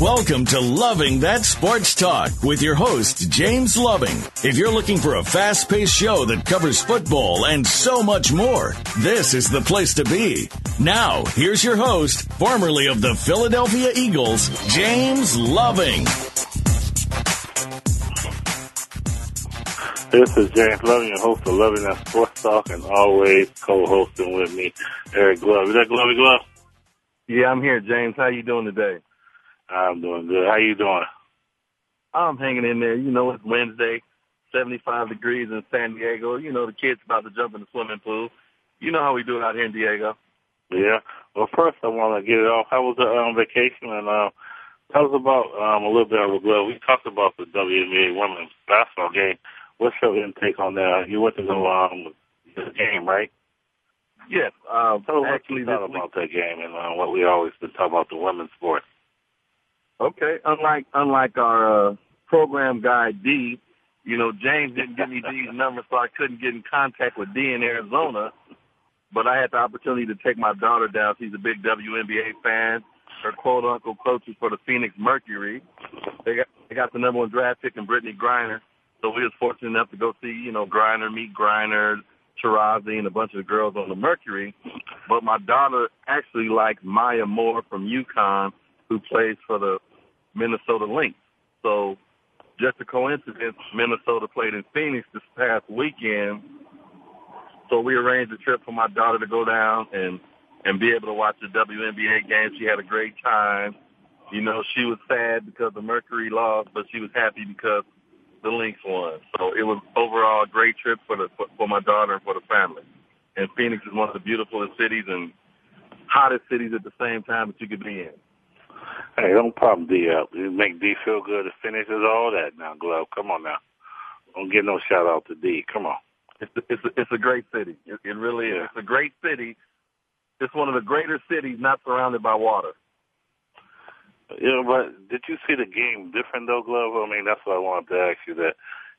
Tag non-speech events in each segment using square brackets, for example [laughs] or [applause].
Welcome to Loving That Sports Talk with your host, James Loving. If you're looking for a fast paced show that covers football and so much more, this is the place to be. Now, here's your host, formerly of the Philadelphia Eagles, James Loving. This is James Loving, your host of Loving That Sports Talk, and always co-hosting with me, Eric Glove. Is that Glovey Glove? Yeah, I'm here, James. How you doing today? I'm doing good. How you doing? I'm hanging in there. You know, it's Wednesday, 75 degrees in San Diego. You know, the kids about to jump in the swimming pool. You know how we do it out here in Diego. Yeah. Well, first I want to get it off. How was the um, vacation? And uh, tell us about um, a little bit of a glove. We talked about the WNBA women's basketball game. What's your intake on that? You went to the um, the game, right? Yes. Uh, Tell us what you thought this week, about that game and uh, what we always been talking about the women's sport. Okay. Unlike unlike our uh, program guy D, you know, James didn't give me D's [laughs] number, so I couldn't get in contact with D in Arizona. But I had the opportunity to take my daughter down. She's a big WNBA fan. Her quote uncle coaches for the Phoenix Mercury. They got they got the number one draft pick in Brittney Griner. So we was fortunate enough to go see, you know, Griner, meet Griner, Taurasi, and a bunch of the girls on the Mercury. But my daughter actually likes Maya Moore from UConn, who plays for the Minnesota Lynx. So just a coincidence, Minnesota played in Phoenix this past weekend. So we arranged a trip for my daughter to go down and and be able to watch the WNBA game. She had a great time. You know, she was sad because the Mercury lost, but she was happy because the Lynx won. So it was overall a great trip for the for, for my daughter and for the family. And Phoenix is one of the beautifulest cities and hottest cities at the same time that you could be in. Hey, don't problem, D. Uh, you make D feel good. The finishes, all that. Now, Glove, come on now. Don't get no shout out to D. Come on. It's a, it's a, it's a great city. It, it really is. Yeah. It's a great city. It's one of the greater cities not surrounded by water. You know, but did you see the game different though, Glove? I mean, that's what I wanted to ask you. That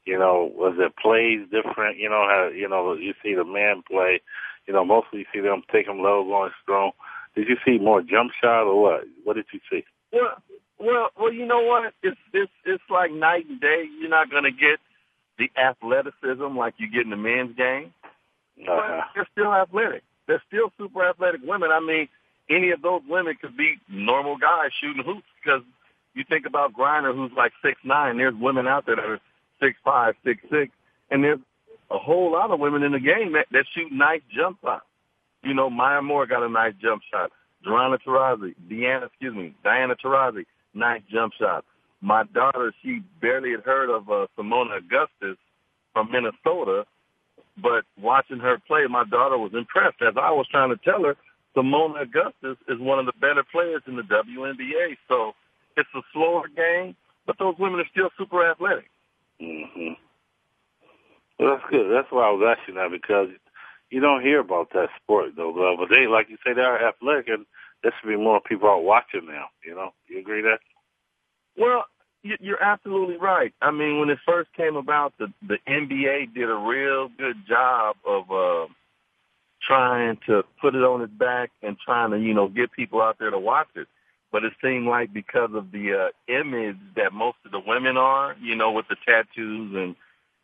you know, was it plays different? You know how you know you see the man play. You know, mostly you see them take them low, going strong. Did you see more jump shot or what? What did you see? Well, well, well. You know what? It's it's it's like night and day. You're not going to get the athleticism like you get in the men's game, but Uh-huh. they're still athletic. They're still super athletic women. I mean, any of those women could be normal guys shooting hoops because you think about Griner, who's like six nine. There's women out there that are six five, six six, and there's a whole lot of women in the game that, that shoot nice jump shots. You know, Maya Moore got a nice jump shot. Joanna Taurasi, Deanna, excuse me, Diana Taurasi, nice jump shot. My daughter, she barely had heard of uh, Seimone Augustus from Minnesota, but watching her play, my daughter was impressed. As I was trying to tell her, Seimone Augustus is one of the better players in the WNBA. So it's a slower game, but those women are still super athletic. hmm Well, that's good. That's why I was asking that because you don't hear about that sport though, Glove. But they, like you say, they're athletic, and there should be more people out watching now. You know, you agree that? Well, you- you're absolutely right. I mean, when it first came about, the the NBA did a real good job of uh, trying to put it on its back and trying to, you know, get people out there to watch it. But it seemed like because of the uh, image that most of the women are, you know, with the tattoos and,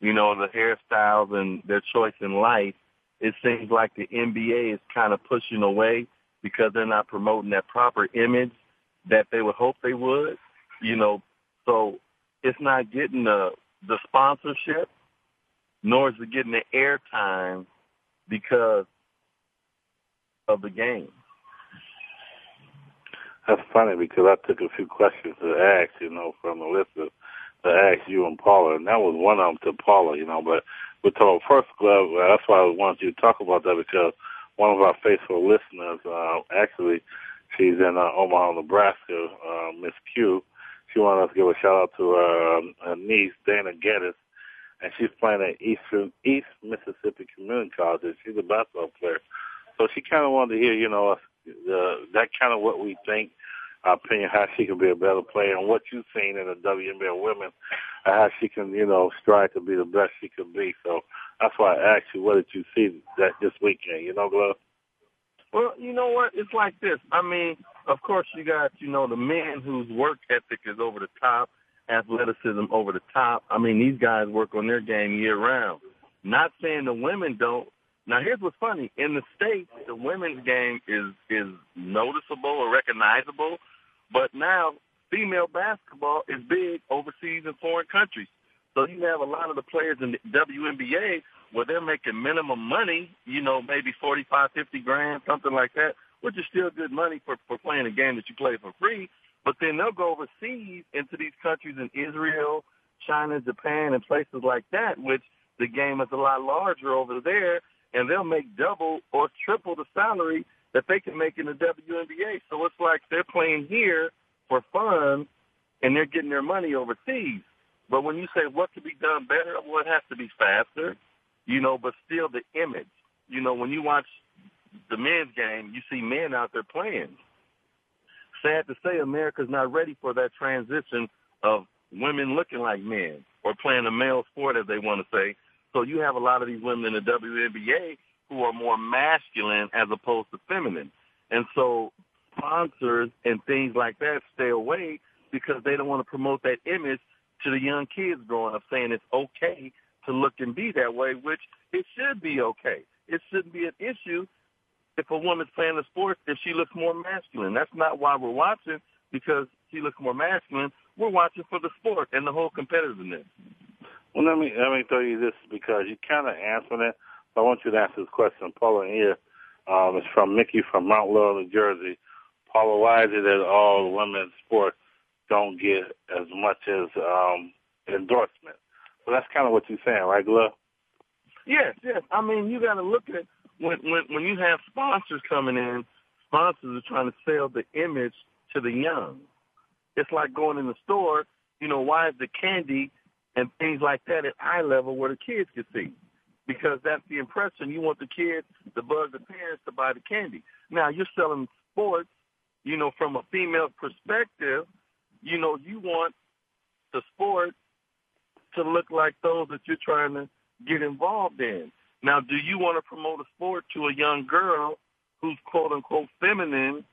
you know, the hairstyles and their choice in life, it seems like the NBA is kind of pushing away because they're not promoting that proper image that they would hope they would, you know. So it's not getting the the sponsorship, nor is it getting the airtime because of the game. That's funny because I took a few questions to ask, you know, from the listeners to ask you and Paula, and that was one of them to Paula, you know. But we told first glove, well, that's why I wanted you to talk about that because one of our faithful listeners, uh, actually, she's in uh, Omaha, Nebraska, uh, Miss Q. She wanted us to give a shout out to her, um, her niece, Dana Geddes, and she's playing at Eastern East Mississippi Community College. She's a basketball player, so she kind of wanted to hear, you know, uh, that kind of what we think opinion how she can be a better player and what you've seen in the WNBA women, how she can, you know, strive to be the best she can be. So that's why I asked you, what did you see that this weekend? You know, Glove? Well, you know what? It's like this. I mean, of course, you got, you know, the men whose work ethic is over the top, athleticism over the top. I mean, these guys work on their game year round. Not saying the women don't. Now, here's what's funny. In the States, the women's game is, is noticeable or recognizable but now female basketball is big overseas in foreign countries. So you have a lot of the players in the WNBA where they're making minimum money, you know, maybe forty five, fifty grand, something like that, which is still good money for, for playing a game that you play for free. But then they'll go overseas into these countries in Israel, China, Japan, and places like that, which the game is a lot larger over there, and they'll make double or triple the salary that they can make in the WNBA. So it's like they're playing here for fun and they're getting their money overseas. But when you say what could be done better, well, it has to be faster, you know, but still the image. You know, when you watch the men's game, you see men out there playing. Sad to say, America's not ready for that transition of women looking like men or playing a male sport, as they want to say. So you have a lot of these women in the WNBA who are more masculine as opposed to feminine. And so sponsors and things like that stay away because they don't want to promote that image to the young kids growing up saying it's okay to look and be that way, which it should be okay. It shouldn't be an issue if a woman's playing a sport if she looks more masculine. That's not why we're watching because she looks more masculine. We're watching for the sport and the whole competitiveness. Well, let me let me tell you this because you kind of answered it I want you to answer this question. Paula here um, it's from Mickey from Mount Laurel, New Jersey. Paula, why is it that all women's sports don't get as much as um, endorsement? So that's kind of what you're saying, right, Glove? Yes, yes. I mean, you got to look at when when when you have sponsors coming in. Sponsors are trying to sell the image to the young. It's like going in the store. You know, why is the candy and things like that at eye level where the kids can see? Because that's the impression. You want the kids, the bug the parents to buy the candy. Now you're selling sports, you know, from a female perspective, you know, you want the sport to look like those that you're trying to get involved in. Now, do you want to promote a sport to a young girl who's quote unquote feminine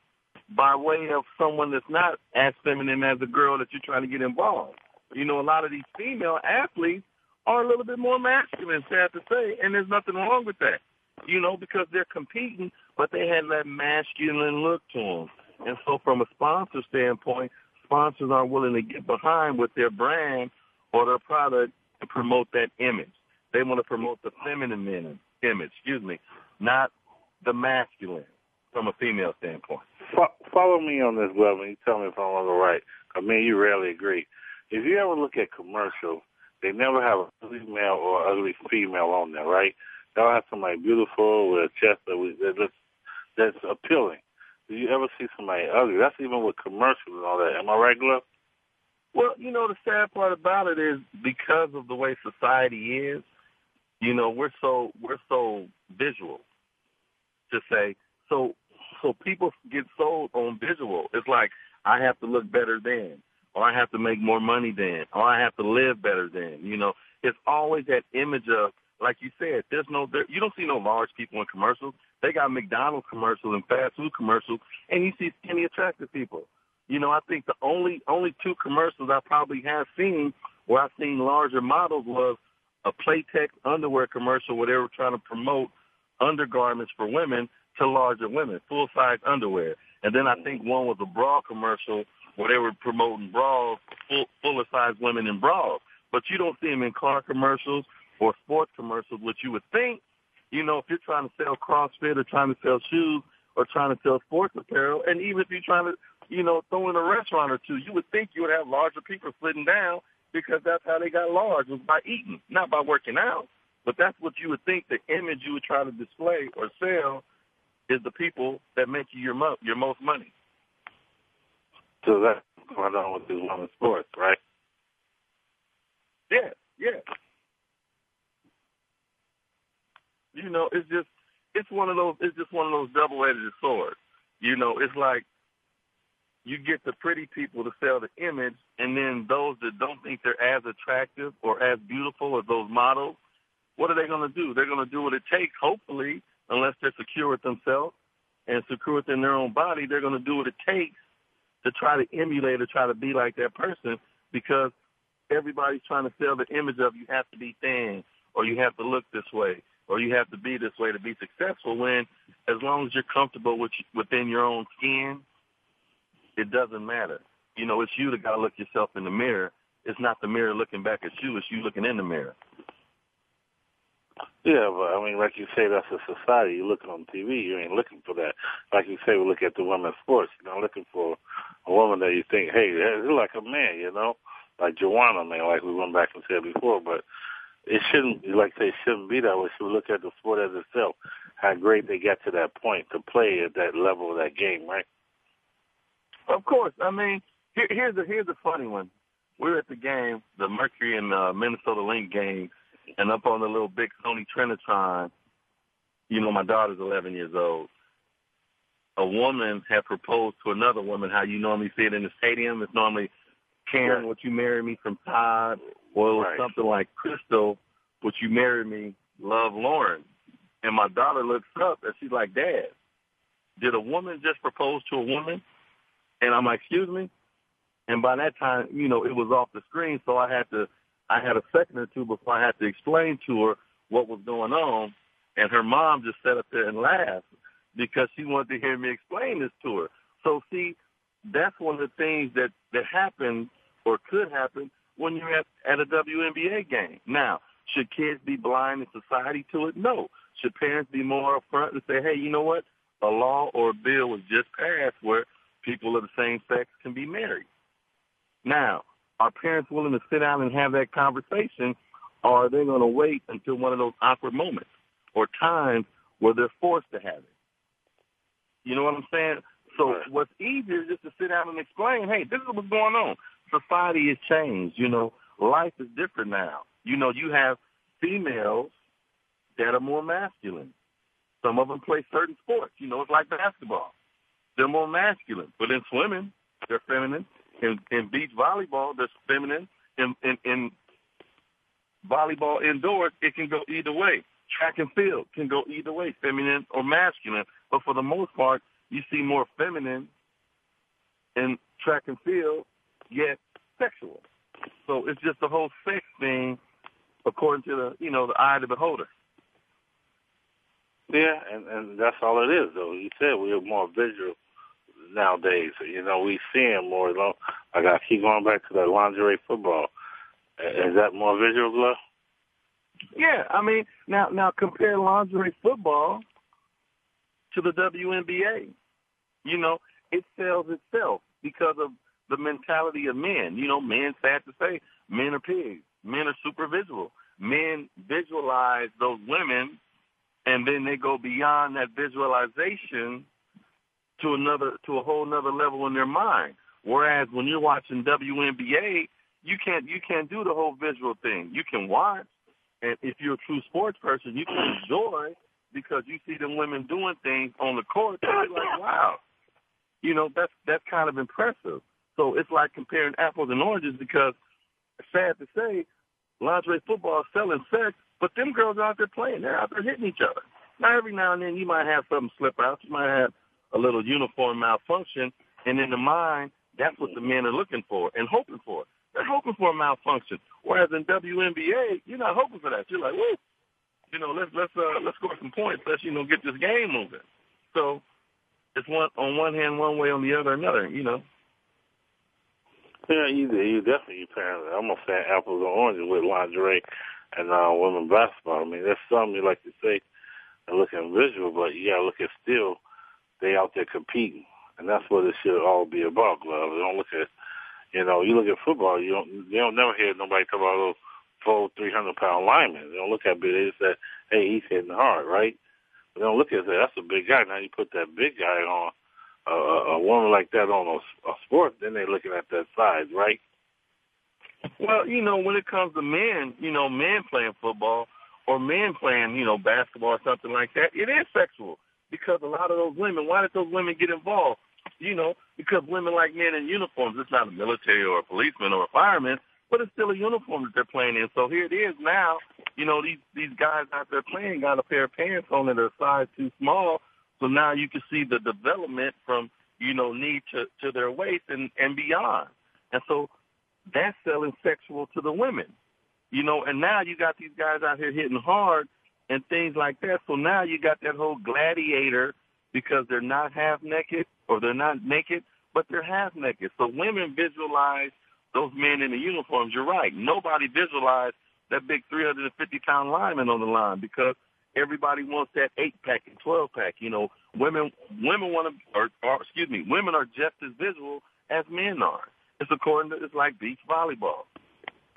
by way of someone that's not as feminine as the girl that you're trying to get involved? You know, a lot of these female athletes are a little bit more masculine, sad to say, and there's nothing wrong with that. You know, because they're competing, but they have that masculine look to them. And so from a sponsor standpoint, sponsors aren't willing to get behind with their brand or their product to promote that image. They want to promote the feminine image, excuse me, not the masculine from a female standpoint. Follow me on this, Glove, and you tell me if I'm on the right. I mean, you rarely agree. If you ever look at commercials they never have an ugly male or ugly female on there, right? They'll have somebody beautiful with a chest that that's, that's appealing. Do you ever see somebody ugly? That's even with commercials and all that. Am I right, Glove? Well, you know, the sad part about it is because of the way society is, you know, we're so we're so visual to say. So so people get sold on visual. It's like I have to look better than or I have to make more money than, or I have to live better than. You know, it's always that image of, like you said, there's no, there, you don't see no large people in commercials. They got McDonald's commercials and fast food commercials, and you see skinny, attractive people. You know, I think the only only two commercials I probably have seen where I've seen larger models was a Playtex underwear commercial where they were trying to promote undergarments for women to larger women, full size underwear. And then I think one was a bra commercial where they were promoting bras, full, fuller size women in bras. But you don't see them in car commercials or sports commercials, which you would think, you know, if you're trying to sell CrossFit or trying to sell shoes or trying to sell sports apparel, and even if you're trying to you know, throw in a restaurant or two. You would think you would have larger people sitting down because that's how they got large was by eating, not by working out. But that's what you would think the image you would try to display or sell is the people that make you your mo- your most money. So that's going on with these women's sports, right? Yeah, yeah. You know, it's just it's one of those it's just one of those double edged swords. You know, it's like you get the pretty people to sell the image and then those that don't think they're as attractive or as beautiful as those models, what are they gonna do? They're gonna do what it takes, hopefully, unless they're secure with themselves and secure within their own body, they're gonna do what it takes to try to emulate or try to be like that person because everybody's trying to sell the image of you have to be thin or you have to look this way or you have to be this way to be successful when as long as you're comfortable with within your own skin, it doesn't matter. You know, it's you that got to look yourself in the mirror. It's not the mirror looking back at you. It's you looking in the mirror. Yeah, but I mean, like you say, that's a society. You look on TV, you ain't looking for that. Like you say, we look at the women's sports. You're not looking for a woman that you think, hey, they're like a man, you know, like Joanna, man, like we went back and said before. But it shouldn't, like they shouldn't be that way. Should look at the sport as itself? How great they get to that point to play at that level of that game, right? Of course. I mean, here, here's a here's a funny one. We were at the game, the Mercury and uh, Minnesota Lynx game, and up on the little big Sony Trinitron. You know, my daughter's 11 years old. A woman had proposed to another woman. How you normally see it in the stadium? It's normally Karen, would you marry me from Todd? Or it was Right. something like Crystal, would you marry me? Love Lauren. And my daughter looks up and she's like, Dad, did a woman just propose to a woman? And I'm like, excuse me? And by that time, you know, it was off the screen, so I had to, I had a second or two before I had to explain to her what was going on. And her mom just sat up there and laughed because she wanted to hear me explain this to her. So see, that's one of the things that, that happens or could happen when you're at, at a WNBA game. Now, should kids be blind in society to it? No. Should parents be more upfront and say, hey, you know what? A law or a bill was just passed where people of the same sex can be married. Now, are parents willing to sit down and have that conversation, or are they going to wait until one of those awkward moments or times where they're forced to have it? You know what I'm saying? So what's easier is just to sit down and explain, hey, this is what's going on. Society has changed. You know, life is different now. You know, you have females that are more masculine. Some of them play certain sports. You know, it's like basketball. They're more masculine. But in swimming, they're feminine. In, in beach volleyball, they're feminine. In, in, in volleyball indoors, it can go either way. Track and field can go either way, feminine or masculine. But for the most part, you see more feminine in track and field, yet sexual. So it's just the whole sex thing, according to the you know the eye of the beholder. Yeah, and and that's all it is, though. You said we're more visual nowadays. You know, we seeing more. you know. Like I keep going back to that lingerie football. Is that more visual, Glove? Yeah, I mean now now compare lingerie football to the WNBA. You know, it sells itself because of the mentality of men. You know, men sad to say, men are pigs. Men are super visual. Men visualize those women and then they go beyond that visualization to another to a whole nother level in their mind. Whereas when you're watching WNBA, you can't you can't do the whole visual thing. You can watch, and if you're a true sports person, you can enjoy because you see them women doing things on the court. And you're like, wow, you know that's that's kind of impressive. So it's like comparing apples and oranges because, sad to say, lingerie football is selling sex, but them girls are out there playing. They're out there hitting each other. Now every now and then you might have something slip out. You might have a little uniform malfunction, and in the mind, that's what the men are looking for and hoping for. They're hoping for a malfunction. Whereas in WNBA, you're not hoping for that. You're like, woo, you know, let's let's uh, let's score some points. Let's you know get this game moving. So it's one on one hand one way, on the other another. You know. Yeah, you you definitely comparing. I'm gonna say apples and oranges with lingerie and uh, women basketball. I mean, there's some you like to say are looking visual, but you gotta look at still they out there competing. and that's what it should all be about. Glove. You don't look at, you know, you look at football. You don't, you don't never hear nobody talk about those full three hundred pound linemen. They don't look at big. They just say, hey, he's hitting hard, right? But they don't look at that. That's a big guy. Now you put that big guy on uh, a woman like that on a, a sport, then they're looking at that size, right? Well, you know, when it comes to men, you know, men playing football or men playing, you know, basketball or something like that, it is sexual because a lot of those women, why did those women get involved? You know, because women like men in uniforms. It's not a military or a policeman or a fireman, but it's still a uniform that they're playing in. So here it is now. You know, these these guys out there playing got a pair of pants on that are size too small. So now you can see the development from you know knee to to their waist and and beyond. And so that's selling sexual to the women. You know, and now you got these guys out here hitting hard and things like that. So now you got that whole gladiator because they're not half naked or they're not naked, but they're half naked. So women visualize those men in the uniforms. You're right. Nobody visualized that big 350 pound lineman on the line because everybody wants that eight pack and 12 pack. You know, women, women want to, or, or excuse me, women are just as visual as men are. It's according to, it's like beach volleyball.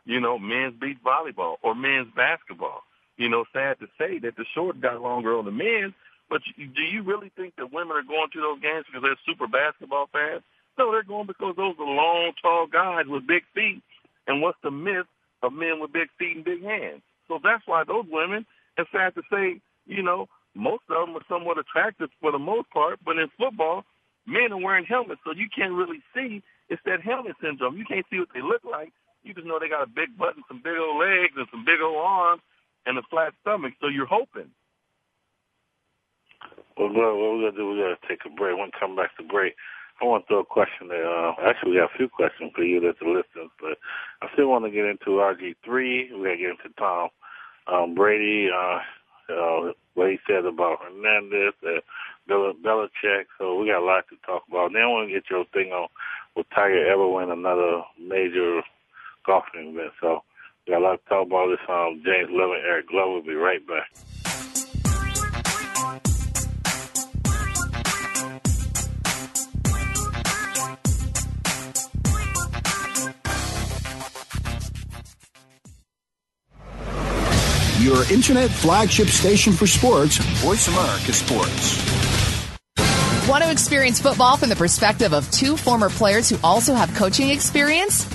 You know, men's beach volleyball or men's basketball. You know, sad to say that the short got longer on the men, but do you really think that women are going to those games because they're super basketball fans? No, they're going because those are long, tall guys with big feet. And what's the myth of men with big feet and big hands? So that's why those women, it's sad to say, you know, most of them are somewhat attractive for the most part, but in football, men are wearing helmets, so you can't really see. It's that helmet syndrome. You can't see what they look like. You just know they got a big butt and some big old legs and some big old arms and a flat stomach, so you're hoping. Well, what we're gonna do, we're gonna take a break. When we come back to break, I want to throw a question there. Uh, actually, we have a few questions for you that's listeners, but I still want to get into RG3. We got to get into Tom um, Brady, uh, uh, what he said about Hernandez, uh, Bel- Belichick. So we got a lot to talk about. Then I want to get your thing on will Tiger ever win another major golfing event? So we got a lot to talk about this. Um, James Love Eric Glover will be right back. Your internet flagship station for sports, Voice America Sports. Want to experience football from the perspective of two former players who also have coaching experience?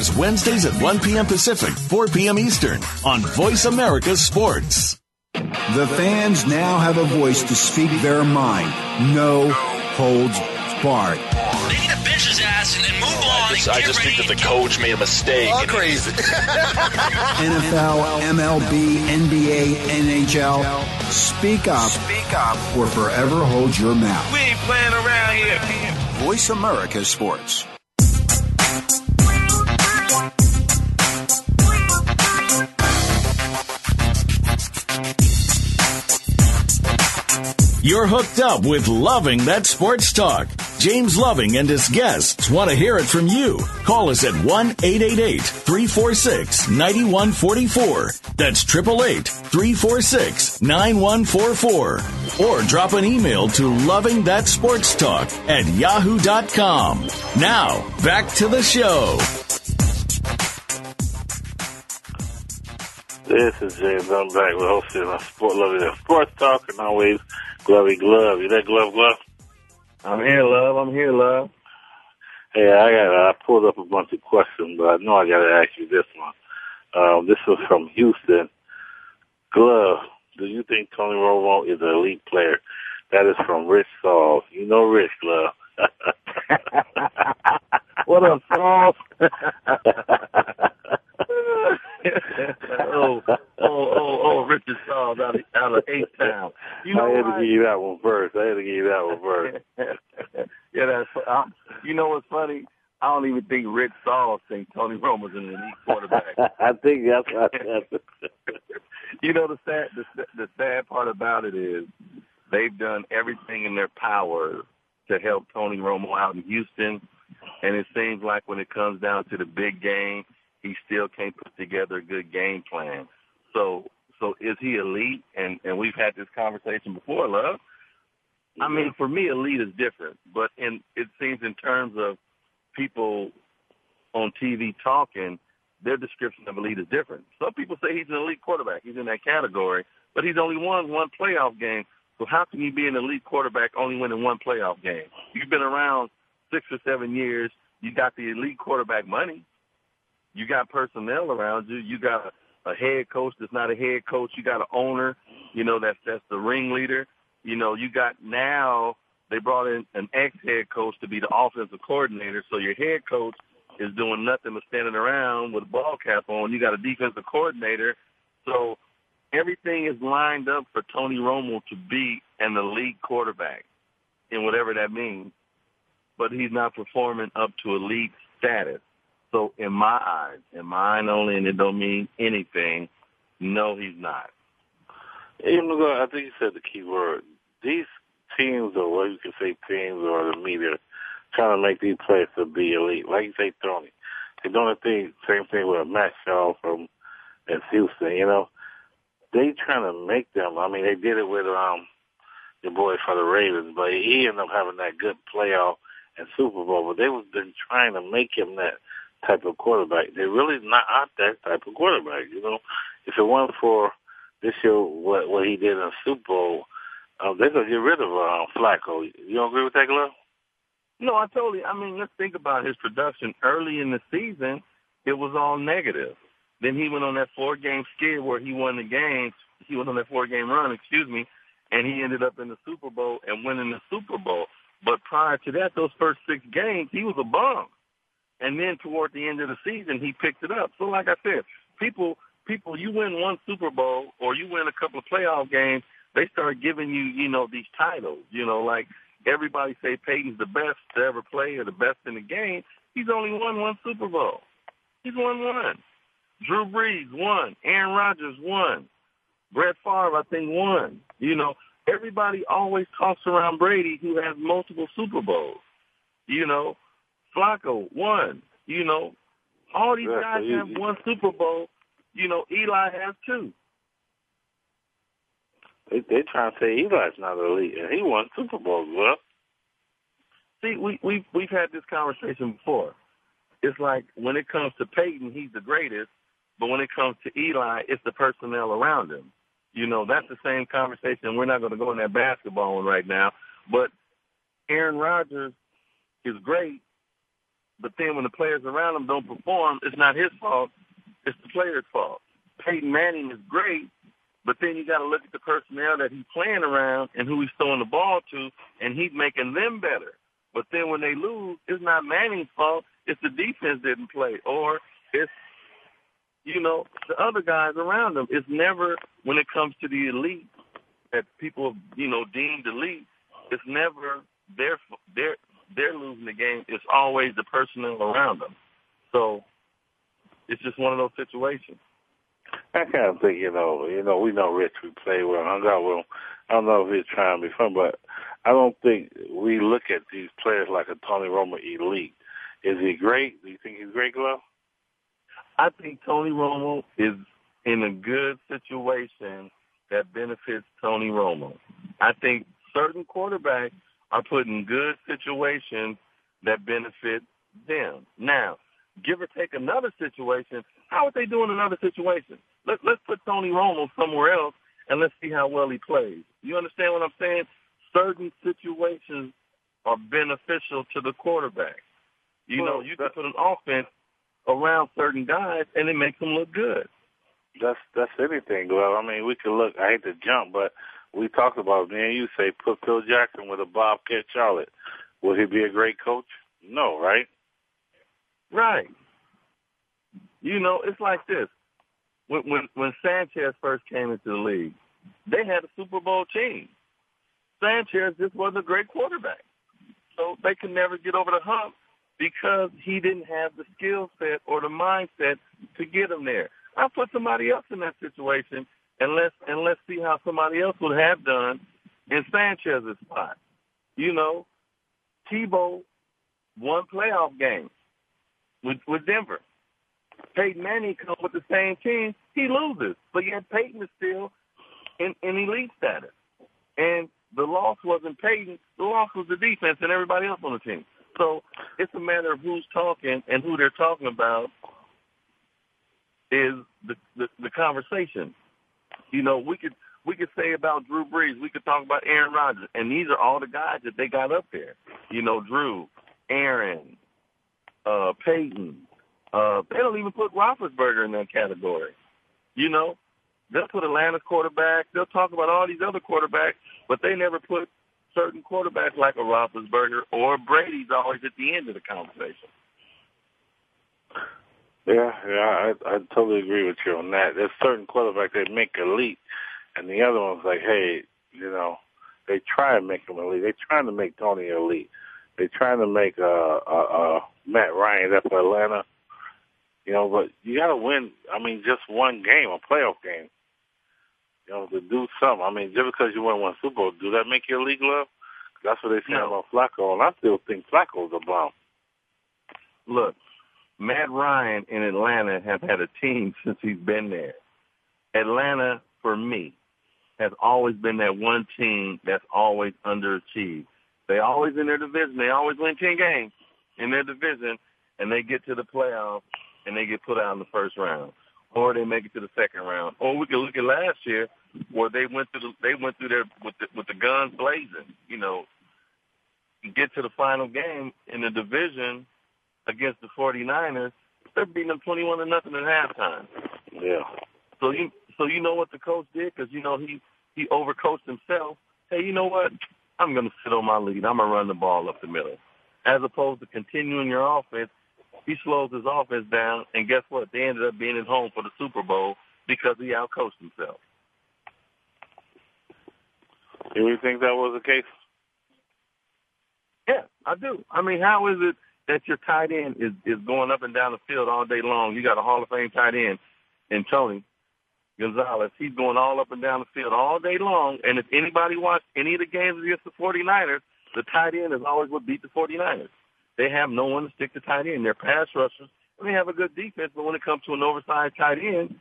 airs Wednesdays at 1 p.m. Pacific, 4 p.m. Eastern on Voice America Sports. The fans now have a voice to speak their mind. No holds barred. They need to bench his ass and, and move on. I just, I just think that the coach made a mistake. All crazy. [laughs] NFL, MLB, NBA, NHL. Speak up. Speak up or forever hold your mouth. We ain't playing around here. Voice America Sports. You're hooked up with Loving That Sports Talk. James Loving and his guests want to hear it from you. Call us at 1 888 346 9144. That's 888 346 9144. Or drop an email to Loving That Sports Talk at yahoo.com. Now, back to the show. This is James. I'm back with hosting a sport loving sports talk and always glovey glove. You that glove glove? I'm here, love. I'm here, love. Hey, I got I pulled up a bunch of questions, but I know I got to ask you this one. Um, this was from Houston. Glove, do you think Tony Romo is an elite player? That is from Rich Saul. You know Rich Glove. [laughs] what up, Saul? [laughs] [laughs] oh, oh, oh, oh, Richard Saul out of out of H Town. You know I had to give you that one first. I had to give you that one first. [laughs] yeah, that's. Um, you know what's funny? I don't even think Rich Saul thinks Tony Romo's an elite quarterback. [laughs] I think that's what [laughs] you know the sad the, the sad part about it is they've done everything in their power to help Tony Romo out in Houston, and it seems like when it comes down to the big game, he still can't put together a good game plan. So so is he elite? And and we've had this conversation before, love. I mm-hmm. mean, for me, elite is different, but in it seems in terms of people on TV talking, their description of elite is different. Some people say he's an elite quarterback. He's in that category, but he's only won one playoff game. So how can you be an elite quarterback only winning one playoff game? You've been around six or seven years. You got the elite quarterback money. You got personnel around you. You got a, a head coach that's not a head coach. You got an owner, you know, that's that's the ringleader. You know, you got now they brought in an ex head coach to be the offensive coordinator. So your head coach is doing nothing but standing around with a ball cap on. You got a defensive coordinator. So everything is lined up for Tony Romo to be an elite quarterback in whatever that means. But he's not performing up to elite status. So in my eyes, in mine only, and it don't mean anything, no, he's not. Even though I think you said the key word, these teams, or what you can say teams, or the media, trying to make these players to be elite. Like you say, Tony, they're doing the thing, same thing with Matt Schaub from in Houston. You know, they trying to make them. I mean, they did it with um the boy for the Ravens, but he ended up having that good playoff and Super Bowl. But they was been trying to make him that type of quarterback. They're really not out that type of quarterback. You know, if it weren't for this year, what what he did in the Super Bowl, uh, they're gonna get rid of uh, Flacco. You don't agree with that, Glove? No, I totally. I mean, let's think about his production early in the season. It was all negative. Then he went on that four-game skid where he won the game. He went on that four-game run, excuse me, and he ended up in the Super Bowl and winning the Super Bowl. But prior to that, those first six games, he was a bum. And then toward the end of the season, he picked it up. So, like I said, people, people, you win one Super Bowl or you win a couple of playoff games, they start giving you, you know, these titles. You know, like everybody say Peyton's the best to ever play or the best in the game. He's only won one Super Bowl. He's won one. Drew Brees won. Aaron Rodgers won. Brett Favre, I think, won. You know, everybody always talks around Brady who has multiple Super Bowls. You know, Flacco won. You know, all these guys have one Super Bowl. You know, Eli has two. They they trying to say Eli's not elite, and he won Super Bowls. Well, see, we we we've had this conversation before. It's like when it comes to Peyton, he's the greatest, but when it comes to Eli, it's the personnel around him. You know, that's the same conversation. We're not going to go in that basketball one right now, but Aaron Rodgers is great, but then when the players around him don't perform, it's not his fault. It's the player's fault. Peyton Manning is great, but then you got to look at the personnel that he's playing around and who he's throwing the ball to, and he's making them better. But then when they lose, it's not Manning's fault. It's the defense didn't play, or it's you know the other guys around them. It's never when it comes to the elite that people you know deemed elite. It's never their their they're losing the game, it's always the personnel around them. So it's just one of those situations. I kind of think, you know, you know, we know Rich, we play well, hung out with him. I don't know if he's trying to be fun, but I don't think we look at these players like a Tony Romo elite. Is he great? Do you think he's great, Glove? I think Tony Romo is in a good situation that benefits Tony Romo. I think certain quarterbacks are put in good situations that benefit them. Now, give or take another situation, how would they do in another situation? Let, let's put Tony Romo somewhere else and let's see how well he plays. You understand what I'm saying? Certain situations are beneficial to the quarterback. You Well, know, you can put an offense around certain guys, and it makes them look good. That's that's anything, Glove. I mean, we could look. I hate to jump, but we talked about me and you say put Phil Jackson with a Bobcat Charlotte. Will he be a great coach? No, right? Right. You know, it's like this. When when when Sanchez first came into the league, they had a Super Bowl team. Sanchez just wasn't a great quarterback. So they could never get over the hump because he didn't have the skill set or the mindset to get him there. I'll put somebody else in that situation and let's and let's see how somebody else would have done in Sanchez's spot. You know, Tebow won playoff games with with Denver. Peyton Manning comes with the same team, he loses, but yet Peyton is still in, in elite status. And the loss wasn't Peyton, the loss was the defense and everybody else on the team. So it's a matter of who's talking and who they're talking about is the, the, the conversation. You know, we could we could say about Drew Brees, we could talk about Aaron Rodgers, and these are all the guys that they got up there. You know, Drew, Aaron, uh, Peyton. Uh, they don't even put Roethlisberger in that category. You know, they'll put Atlanta's quarterback. They'll talk about all these other quarterbacks, but they never put certain quarterbacks like a Roethlisberger or Brady's always at the end of the conversation. Yeah, yeah, I, I totally agree with you on that. There's certain quarterbacks that make elite, and the other ones like, hey, you know, they try and make them elite. They're trying to make Tony elite. They're trying to make uh, uh, uh, Matt Ryan up for Atlanta. You know, but you got to win. I mean, just one game, a playoff game. You know, to do something. I mean, just because you won one Super Bowl, do that make you a league love? That's what they say No. about Flacco, and I still think Flacco's a bomb. Look, Matt Ryan in Atlanta has had a team [laughs] since he's been there. Atlanta, for me, has always been that one team that's always underachieved. They always in their division. They always win 10 games in their division, and they get to the playoffs, and they get put out in the first round. Or they make it to the second round. Or we can look at last year where they went through the, they went through there with the, with the guns blazing. You know, get to the final game in the division against the 49ers, they're beating them 21 to nothing at halftime. Yeah. So you so you know what the coach did because you know he he overcoached himself. Hey, you know what? I'm going to sit on my lead. I'm going to run the ball up the middle, as opposed to continuing your offense. He slows his offense down, and guess what? They ended up being at home for the Super Bowl because he outcoached himself. Do you think that was the case? Yeah, I do. I mean, how is it that your tight end is is going up and down the field all day long? You got a Hall of Fame tight end in Tony Gonzalez. He's going all up and down the field all day long. And if anybody watched any of the games against the 49ers, the tight end is always what beat the 49ers. They have no one to stick the tight end. They're pass rushers. And they have a good defense, but when it comes to an oversized tight end,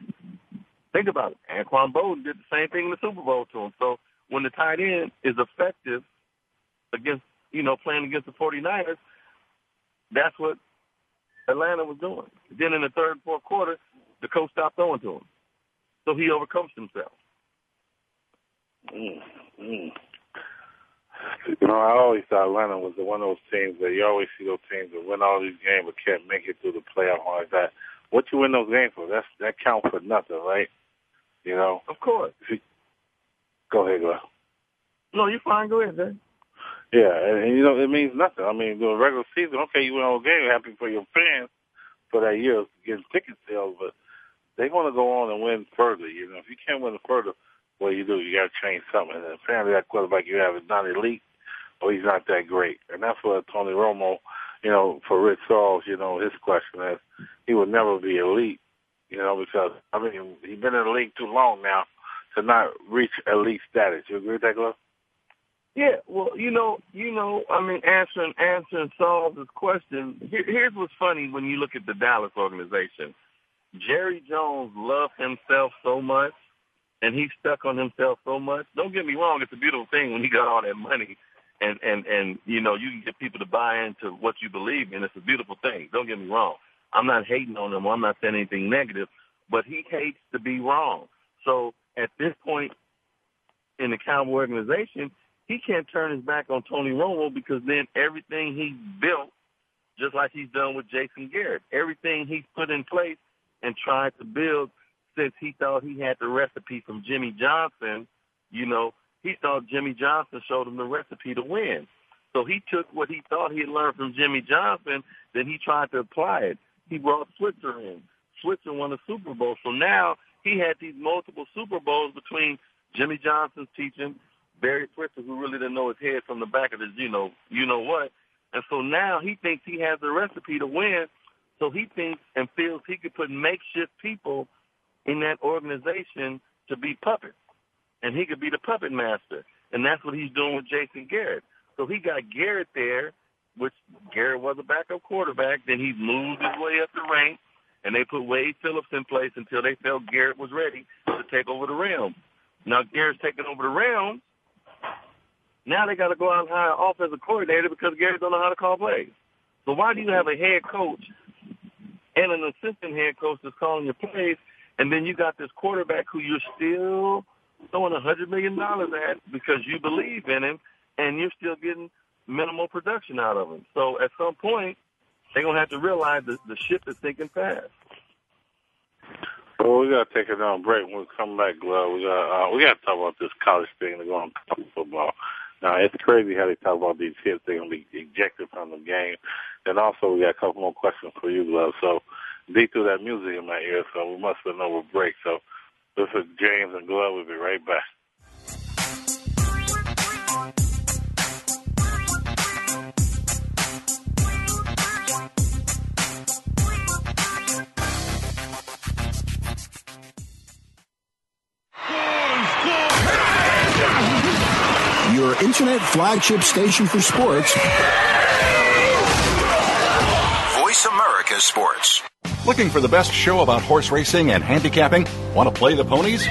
think about it. Anquan Boldin did the same thing in the Super Bowl to him. So when the tight end is effective against, you know, playing against the 49ers, that's what Atlanta was doing. Then in the third and fourth quarter, the coach stopped throwing to him. So he overcoached himself. Mm, mm. You know, I always thought Atlanta was the one of those teams that you always see those teams that win all these games but can't make it through the playoff like that. What you win those games for? That's that count for nothing, right? You know. Of course. Go ahead, Glenn. No, you're fine. Go ahead, man. Yeah, and, and you know it means nothing. I mean, during regular season, okay, you win all game, happy for your fans for that year getting ticket sales, but they're going to go on and win further. You know, if you can't win further, what do you do? You got to change something. And apparently, that quarterback you have is not elite, or he's not that great. And that's what Tony Romo, you know, for Rich Sauls, you know, his question is he would never be elite. You know, because I mean, he's been in the league too long now to not reach elite status. You agree with that, Glove? Yeah, well, you know, you know, I mean, answering answering Saul's question. Here, here's what's funny when you look at the Dallas organization. Jerry Jones loved himself so much, and he stuck on himself so much. Don't get me wrong; it's a beautiful thing when he got all that money, and and and you know, you can get people to buy into what you believe in. It's a beautiful thing. Don't get me wrong. I'm not hating on him. I'm not saying anything negative, but he hates to be wrong. So at this point in the Cowboy organization, he can't turn his back on Tony Romo because then everything he built just like he's done with Jason Garrett. Everything he's put in place and tried to build since he thought he had the recipe from Jimmy Johnson, you know, he thought Jimmy Johnson showed him the recipe to win. So he took what he thought he had learned from Jimmy Johnson, then he tried to apply it. He brought Switzer in. Switzer won a Super Bowl. So now he had these multiple Super Bowls between Jimmy Johnson's teaching, Barry Switzer, who really didn't know his head from the back of his, you know, you know what. And so now he thinks he has the recipe to win. So he thinks and feels he could put makeshift people in that organization to be puppets. And he could be the puppet master. And that's what he's doing with Jason Garrett. So he got Garrett there, which Garrett was a backup quarterback. Then he moved his way up the ranks, and they put Wade Phillips in place until they felt Garrett was ready to take over the realm. Now Garrett's taking over the realm. Now they got to go out and hire an offensive coordinator because Garrett don't know how to call plays. So why do you have a head coach and an assistant head coach that's calling your plays, and then you got this quarterback who you're still throwing a hundred million dollars at because you believe in him, and you're still getting minimal production out of him. So at some point, they're gonna have to realize that the ship is sinking fast. Well, we gotta take a down break. When we come back, Glove, we got uh, we gotta talk about this college thing to go on football. Now it's crazy how they talk about these hits. They're gonna be ejected from the game. And also, we got a couple more questions for you, Glove. So, deep through that music in my ear, so we must have been over break. So, this is James and Glove. We'll be right back. Your internet flagship station for sports. Voice America Sports. Looking for the best show about horse racing and handicapping? Want to play the ponies?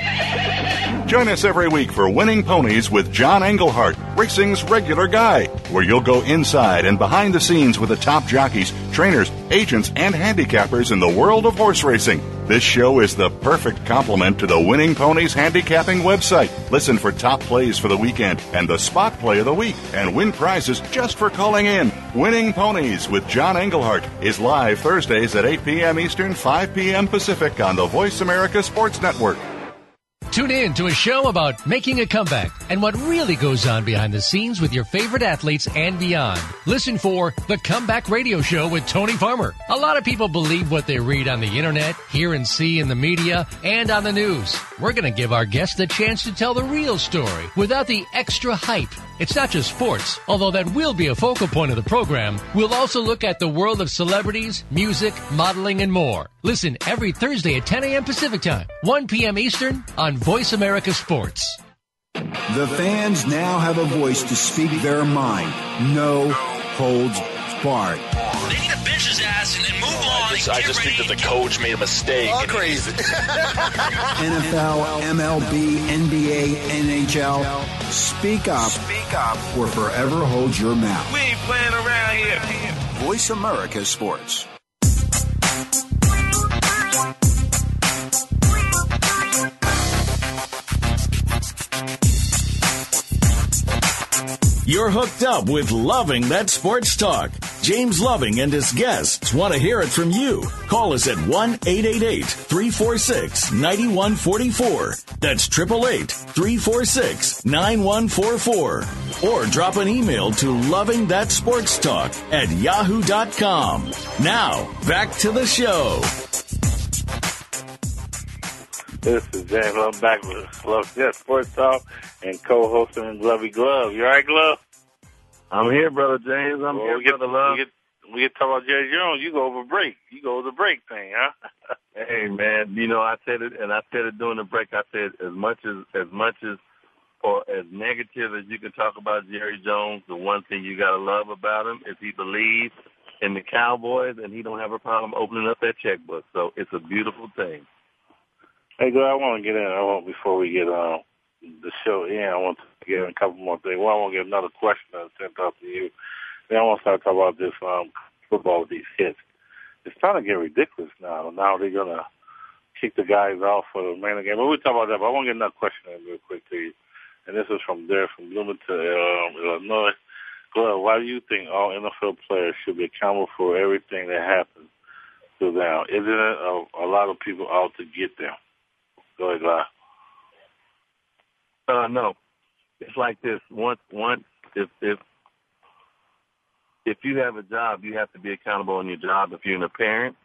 Join us every week for Winning Ponies with John Englehart, racing's regular guy, where you'll go inside and behind the scenes with the top jockeys, trainers, agents, and handicappers in the world of horse racing. This show is the perfect complement to the Winning Ponies handicapping website. Listen for top plays for the weekend and the spot play of the week and win prizes just for calling in. Winning Ponies with John Englehart is live Thursdays at 8 p.m. Eastern, 5 p.m. Pacific on the Voice America Sports Network. Tune in to a show about making a comeback and what really goes on behind the scenes with your favorite athletes and beyond. Listen for The Comeback Radio Show with Tony Farmer. A lot of people believe what they read on the internet, hear and see in the media, and on the news. We're going to give our guests the chance to tell the real story without the extra hype. It's not just sports, although that will be a focal point of the program. We'll also look at the world of celebrities, music, modeling, and more. Listen every Thursday at 10 a.m. Pacific Time, 1 p.m. Eastern on Voice America Sports. The fans now have a voice to speak their mind. No holds barred. They need to bench his ass and, and move on. I just, I just think that the coach made a mistake. All crazy. [laughs] NFL, MLB, NBA, NHL. Speak up. Speak up or forever hold your mouth. we ain't playing around here. Voice America Sports. You're hooked up with Loving That Sports Talk. James Loving and his guests want to hear it from you. Call us at 1 888 346 9144. That's 888 346 9144. Or drop an email to Loving That Sports Talk at yahoo.com. Now, back to the show. This is James. I'm back with Loving That Sports Talk and co-hosting Glovey Glove. You all right, Glove? I'm here, brother James. I'm Well, here, we get, brother Love. We get, we get to talk about Jerry Jones. You go over break. You go over the break thing, huh? [laughs] Hey man, you know I said it, and I said it during the break. I said as much as as much as or as negative as you can talk about Jerry Jones, the one thing you gotta love about him is he believes in the Cowboys, and he don't have a problem opening up that checkbook. So it's a beautiful thing. Hey, Glove, I want to get in. I want before we get uh, the show in. I want to get a couple more things. Well, I want to get another question that I sent out to you. Then I want to start talking about this um, football these hits. It's starting to get ridiculous now. Now they're gonna kick the guys off for the man game. But we'll talk about that. But I want to get another question in real quick to you. And this is from there, from Bloomington, um, Illinois. Glove, why do you think all NFL players should be accountable for everything that happens to them? Isn't it a, a lot of people out to get them? Go ahead, Glove. Uh, no, it's like this. Once, once, if if if you have a job, you have to be accountable on your job. If you're a parent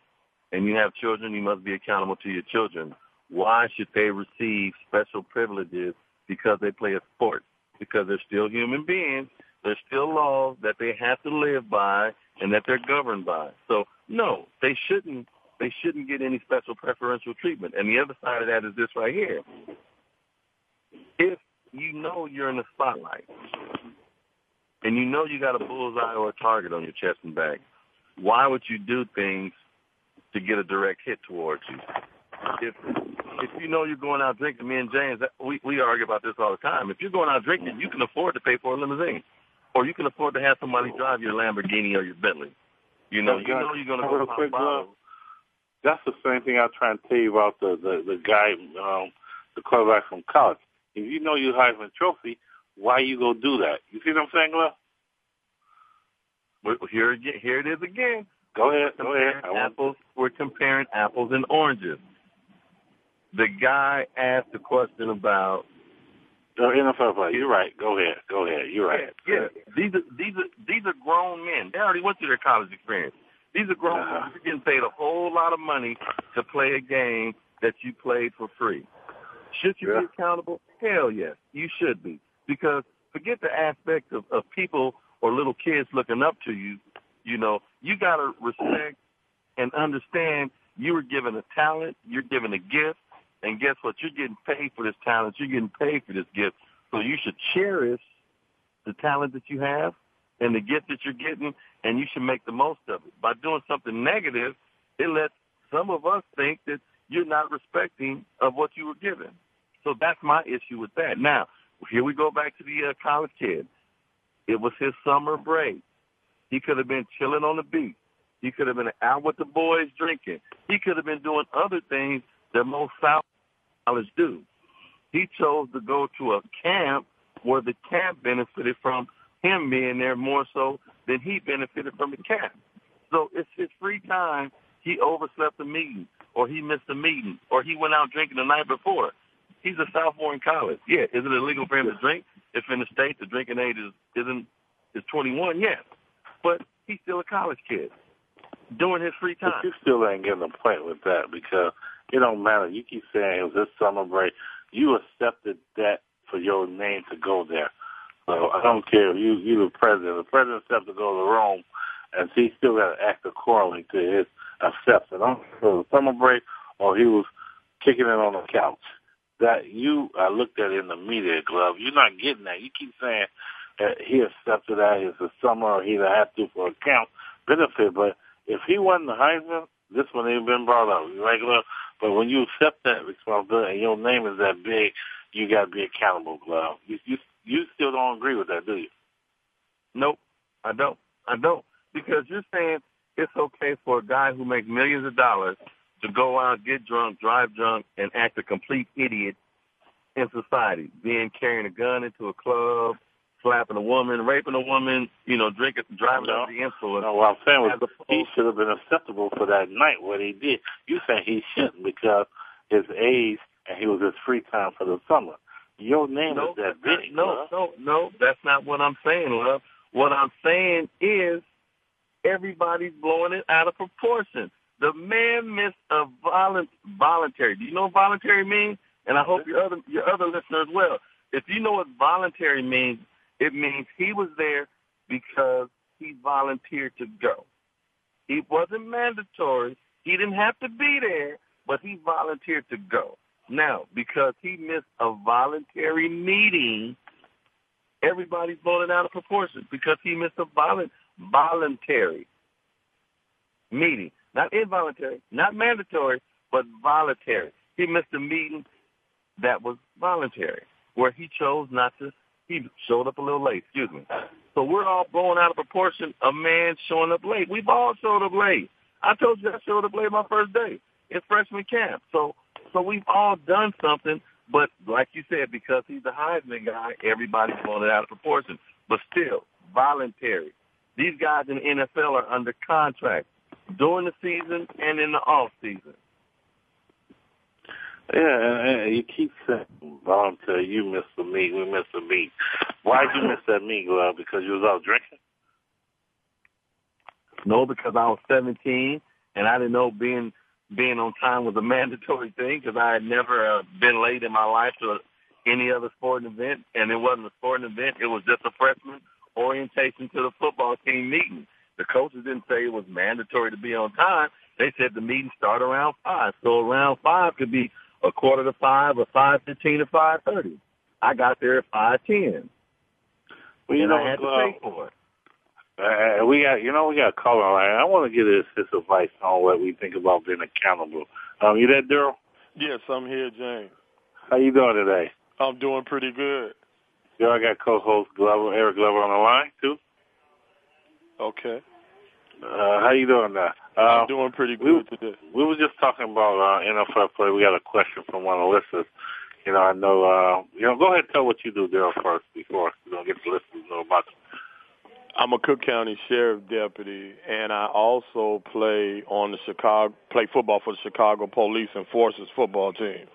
and you have children, you must be accountable to your children. Why should they receive special privileges because they play a sport? Because they're still human beings. There's still laws that they have to live by and that they're governed by. So no, they shouldn't. They shouldn't get any special preferential treatment. And the other side of that is this right here. If you know you're in the spotlight and you know you got a bullseye or a target on your chest and back, why would you do things to get a direct hit towards you? If if you know you're going out drinking, me and James, we we argue about this all the time. If you're going out drinking, you can afford to pay for a limousine, or you can afford to have somebody drive your Lamborghini or your Bentley. You know, you know you're going to go pop bottles. That's the same thing I try and tell you about the the, the guy, um, the quarterback from college. If you know you Heisman Trophy, why you go do that? You see what I'm saying, Glove? Well, Here here it is again. Go ahead, go ahead. I Comparing want- apples. We're comparing apples and oranges. The guy asked a question about The NFL player. You're right. Go ahead. Go ahead. You're right. Yeah, these are these are these are grown men. They already went through their college experience. These are grown Uh-huh. men. You're getting paid a whole lot of money to play a game that you played for free. Should you Yeah. be accountable? Hell yes, you should be. Because forget the aspect of, of people or little kids looking up to you. You know, you got to respect and understand you were given a talent, you're given a gift, and guess what? You're getting paid for this talent. You're getting paid for this gift. So you should cherish the talent that you have and the gift that you're getting, and you should make the most of it. By doing something negative, it lets some of us think that you're not respecting of what you were given. So that's my issue with that. Now, here we go back to the uh, college kid. It was his summer break. He could have been chilling on the beach. He could have been out with the boys drinking. He could have been doing other things that most South college do. He chose to go to a camp where the camp benefited from him being there more so than he benefited from the camp. So it's his free time. He overslept a meeting, or he missed a meeting, or he went out drinking the night before. He's a sophomore in college. Yeah, is it illegal for him to drink? If in the state the drinking age is isn't is 21, yes, but he's still a college kid during his free time. But you still ain't getting a point with that because it don't matter. You keep saying it was this summer break. You accepted that for your name to go there. So I don't care if you you the president. The president accepted to go to Rome, and he still got to act accordingly to his if it was summer break or he was kicking it on the couch. That you I looked at in the media glove. You're not getting that. You keep saying that he accepted that it's a summer or he'd have to for account benefit, but if he wasn't the Heisman, this one ain't been brought up. Regular, but when you accept that responsibility and your name is that big, you got to be accountable, Glove. You, you you still don't agree with that, do you? Nope, I don't. I don't. Because you're saying it's okay for a guy who makes millions of dollars to go out, get drunk, drive drunk, and act a complete idiot in society, being carrying a gun into a club, slapping a woman, raping a woman, you know, drinking, driving No. under the influence. No, what I'm saying was he should have been acceptable for that night. What he did, you saying he shouldn't because his age and he was his free time for the summer. Your name no, is that big, no, no, no, that's not what I'm saying, love. What I'm saying is everybody's blowing it out of proportion. The man missed a volun- voluntary. Do you know what voluntary means? And I hope your other your other listeners well. If you know what voluntary means, it means he was there because he volunteered to go. It wasn't mandatory. He didn't have to be there, but he volunteered to go. Now, because he missed a voluntary meeting, everybody's blowing it out of proportion because he missed a volu- voluntary meeting. Not involuntary, not mandatory, but voluntary. He missed a meeting that was voluntary, where he chose not to. He showed up a little late, excuse me. So we're all blowing out of proportion a man showing up late. We've all showed up late. I told you I showed up late my first day in freshman camp. So so we've all done something, but like you said, because he's the Heisman guy, everybody's blowing it out of proportion. But still, voluntary. These guys in the NFL are under contract during the season and in the off season. Yeah, you keep saying voluntary. You missed the meet. We missed the meet. Why'd you miss that meet, Glove? Because you was out drinking? No, because I was 17 and I didn't know being being on time was a [laughs] mandatory thing because I had never uh, been late in my life to any other sporting event, and it wasn't a sporting event. It was just a freshman orientation to the football team meeting. The coaches didn't say it was mandatory to be on time. They said the meeting start around five, so around five could be a quarter to five or five fifteen to five thirty. I got there at five ten. Well, you and know, I had to uh, pay for it. Uh, we got, you know, we got a caller line. I want to get his, his advice on what we think about being accountable. Um, you there, Daryl? Yes, I'm here, James. How you doing today? I'm doing pretty good. Yeah, I got co-host Glover, Eric Glover on the line too. Okay. Uh, how you doing now? Uh, I'm doing pretty good we, today. We were just talking about uh, NFL play. We got a question from one of the listeners. You know, I know. Uh, you know, go ahead and tell what you do, Daryl, first before you know get the listeners to know about you. I'm a Cook County Sheriff Deputy, and I also play on the Chicago play football for the Chicago Police and Forces football team.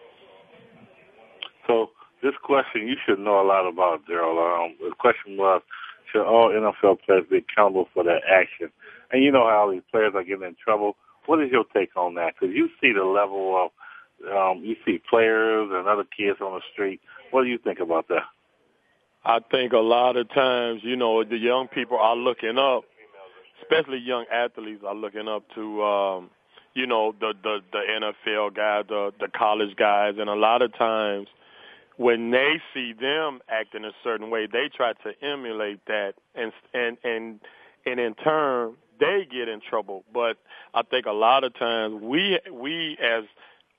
So this question you should know a lot about, Daryl. Um, the question was, should all NFL players be accountable for their action? And you know how these players are getting in trouble. What is your take on that? Because you see the level of, um, you see players and other kids on the street. What do you think about that? I think a lot of times, you know, the young people are looking up, especially young athletes are looking up to, um, you know, the the the NFL guys, the the college guys, and a lot of times when they see them acting a certain way, they try to emulate that, and and and and in turn they get in trouble. But I think a lot of times we we as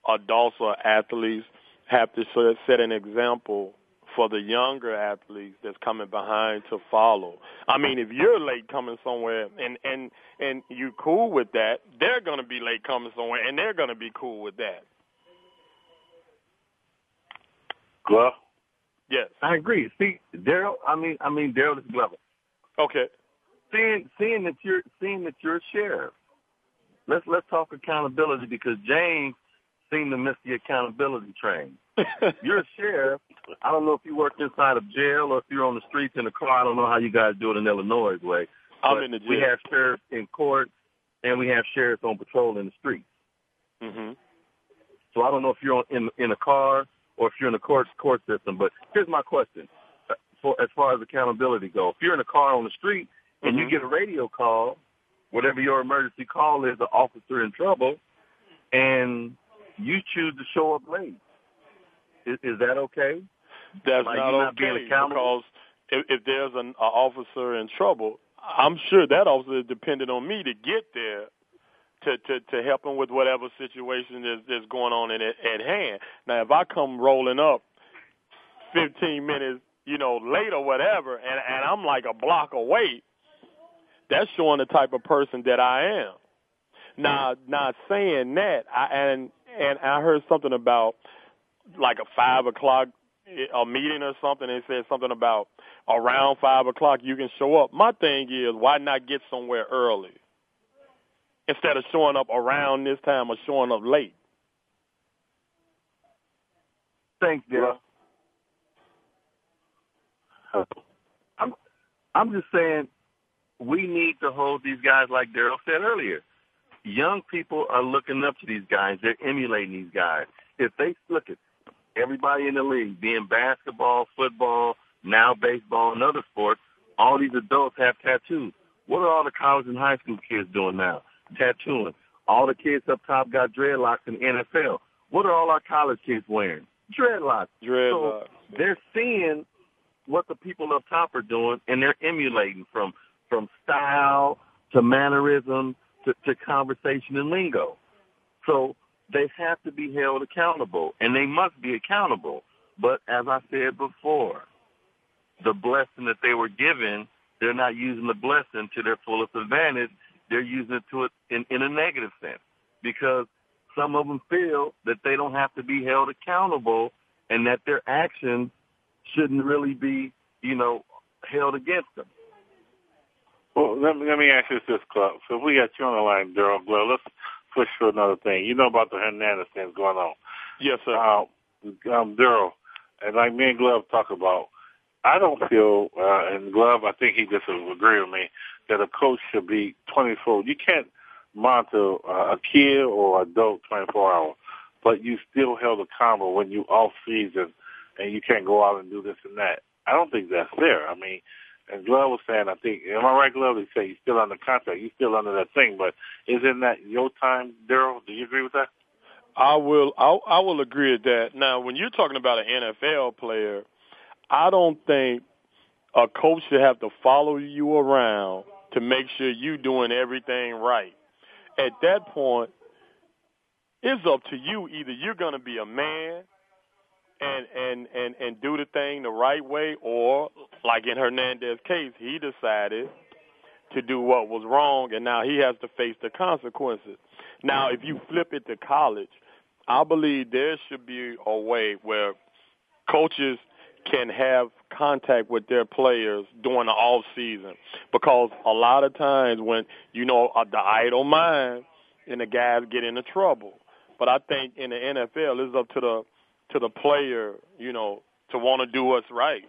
adults or athletes have to sort of set an example for the younger athletes that's coming behind to follow. I mean, if you're late coming somewhere and and and you cool with that, they're going to be late coming somewhere and they're going to be cool with that. Glove? Yes. I agree. See, Daryl, I mean, I mean, Daryl is Glover. Okay. Seeing, seeing that you're, seeing that you're a sheriff. Let's let's talk accountability because James seemed to miss the accountability train. [laughs] you're a sheriff. I don't know if you work inside of jail or if you're on the streets in a car. I don't know how you guys do it in Illinois way. I'm But in the jail. We have sheriffs in court, and we have sheriffs on patrol in the streets. Mm-hmm. So I don't know if you're on, in in a car or if you're in the court court system. But here's my question: uh, for as far as accountability go, if you're in a car on the street and you Mhm. get a radio call, whatever your emergency call is, the officer in trouble, and you choose to show up late, is, is that okay? That's Like not not okay accountable? because if, if there's an a officer in trouble, I'm sure that officer is dependent on me to get there to to to help him with whatever situation is is going on in, at hand. Now, if I come rolling up 15 minutes, you know, late or whatever, and and I'm like a block away, that's showing the type of person that I am. Now, not saying that, I, and and I heard something about like a five o'clock eh, a meeting or something. and said something about around five o'clock you can show up. My thing is, why not get somewhere early instead of showing up around this time or showing up late? Thanks, Daryl. Uh, I'm I'm just saying we need to hold these guys like Daryl said earlier. Young people are looking up to these guys. They're emulating these guys. If they look at everybody in the league, being basketball, football, now baseball, and other sports, all these adults have tattoos. What are all the college and high school kids doing now? Tattooing. All the kids up top got dreadlocks in the NFL. What are all our college kids wearing? Dreadlocks. Dreadlocks. So they're seeing what the people up top are doing, and they're emulating from from style to mannerism to, to conversation and lingo. So they have to be held accountable, and they must be accountable. But as I said before, the blessing that they were given, they're not using the blessing to their fullest advantage. They're using it to it in, in a negative sense because some of them feel that they don't have to be held accountable and that their actions shouldn't really be, you know, held against them. Well, let me let me ask you this, Glove. So if we got you on the line, Daryl Glove, let's push for another thing. You know about the Hernandez things going on. Yes, sir. Uh, um, Daryl, and like me and Glove talk about, I don't feel, uh, and Glove, I think he just will agree with me, that a coach should be 24. You can't monitor a kid or adult 24 hours, but you still held accountable when you off season and you can't go out and do this and that. I don't think that's fair. I mean, and Glove was saying, I think, am I right, Glove? He said you're still under contract. You're still under that thing, but isn't that your time, Daryl? Do you agree with that? I will. I, I will agree with that. Now, when you're talking about an NFL player, I don't think a coach should have to follow you around to make sure you're doing everything right. At that point, it's up to you. Either you're going to be a man and and and and do the thing the right way, or like in Hernandez's case, he decided to do what was wrong, and now he has to face the consequences. Now, if you flip it to college, I believe there should be a way where coaches can have contact with their players during the off season because a lot of times when you know uh, the idle mind and the guys get into trouble. But I think in the NFL, it's up to the to the player, you know, to want to do what's right.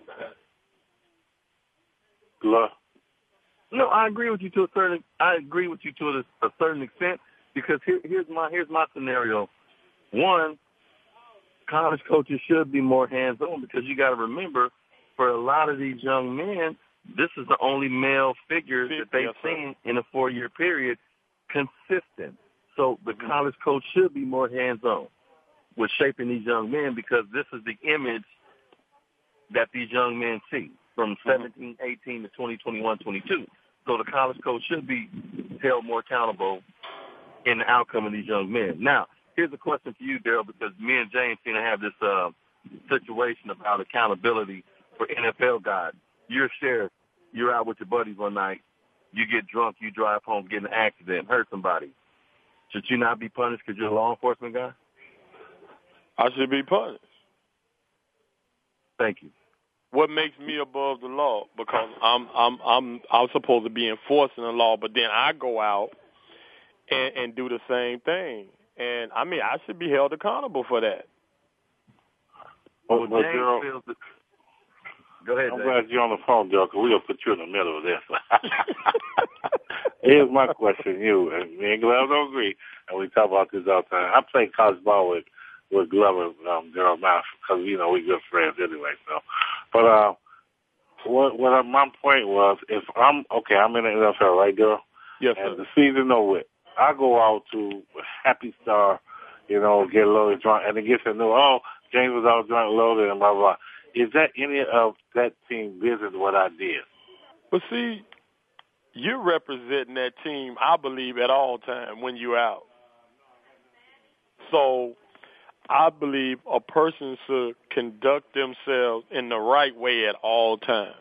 No, I agree with you to a certain. I agree with you to a, a certain extent because here, here's my here's my scenario. One, college coaches should be more hands on because you got to remember, for a lot of these young men, this is the only male figure that they've yes, seen in a four year period consistent. So the Mm-hmm. college coach should be more hands on with shaping these young men because this is the image that these young men see from Mm-hmm. 17, 18 to 20, 21, 22. So the college coach should be held more accountable in the outcome of these young men. Now, here's a question for you, Daryl, because me and James seem to have this uh, situation about accountability for NFL guys. You're a sheriff. You're out with your buddies one night. You get drunk. You drive home, get in an accident, hurt somebody. Should you not be punished because you're a law enforcement guy? I should be punished. Thank you. What makes me above the law? Because I'm I'm I'm I'm supposed to be enforcing the law, but then I go out and, and do the same thing. And I mean, I should be held accountable for that. Well, Well, but James Daryl, feels that- Go ahead, I'm James. glad you're on the phone, Daryl, because we're going to put you in the middle of this. [laughs] Here's my question to you. And me and Glove don't agree, and we talk about this all the time. I played college ball with, with Glover, um, Daryl Mouse, because, you know, we're good friends anyway. So, But uh, what, what I- my point was, if I'm, okay, I'm in the NFL, right, Daryl? Yes, sir. and the season over with. I go out to Happy Star, you know, get loaded drunk, and it gets a new, oh, James was all drunk, loaded, and blah, blah. Is that any of that team business what I did? But see, you're representing that team, I believe, at all times when you're out. So I believe a person should conduct themselves in the right way at all times.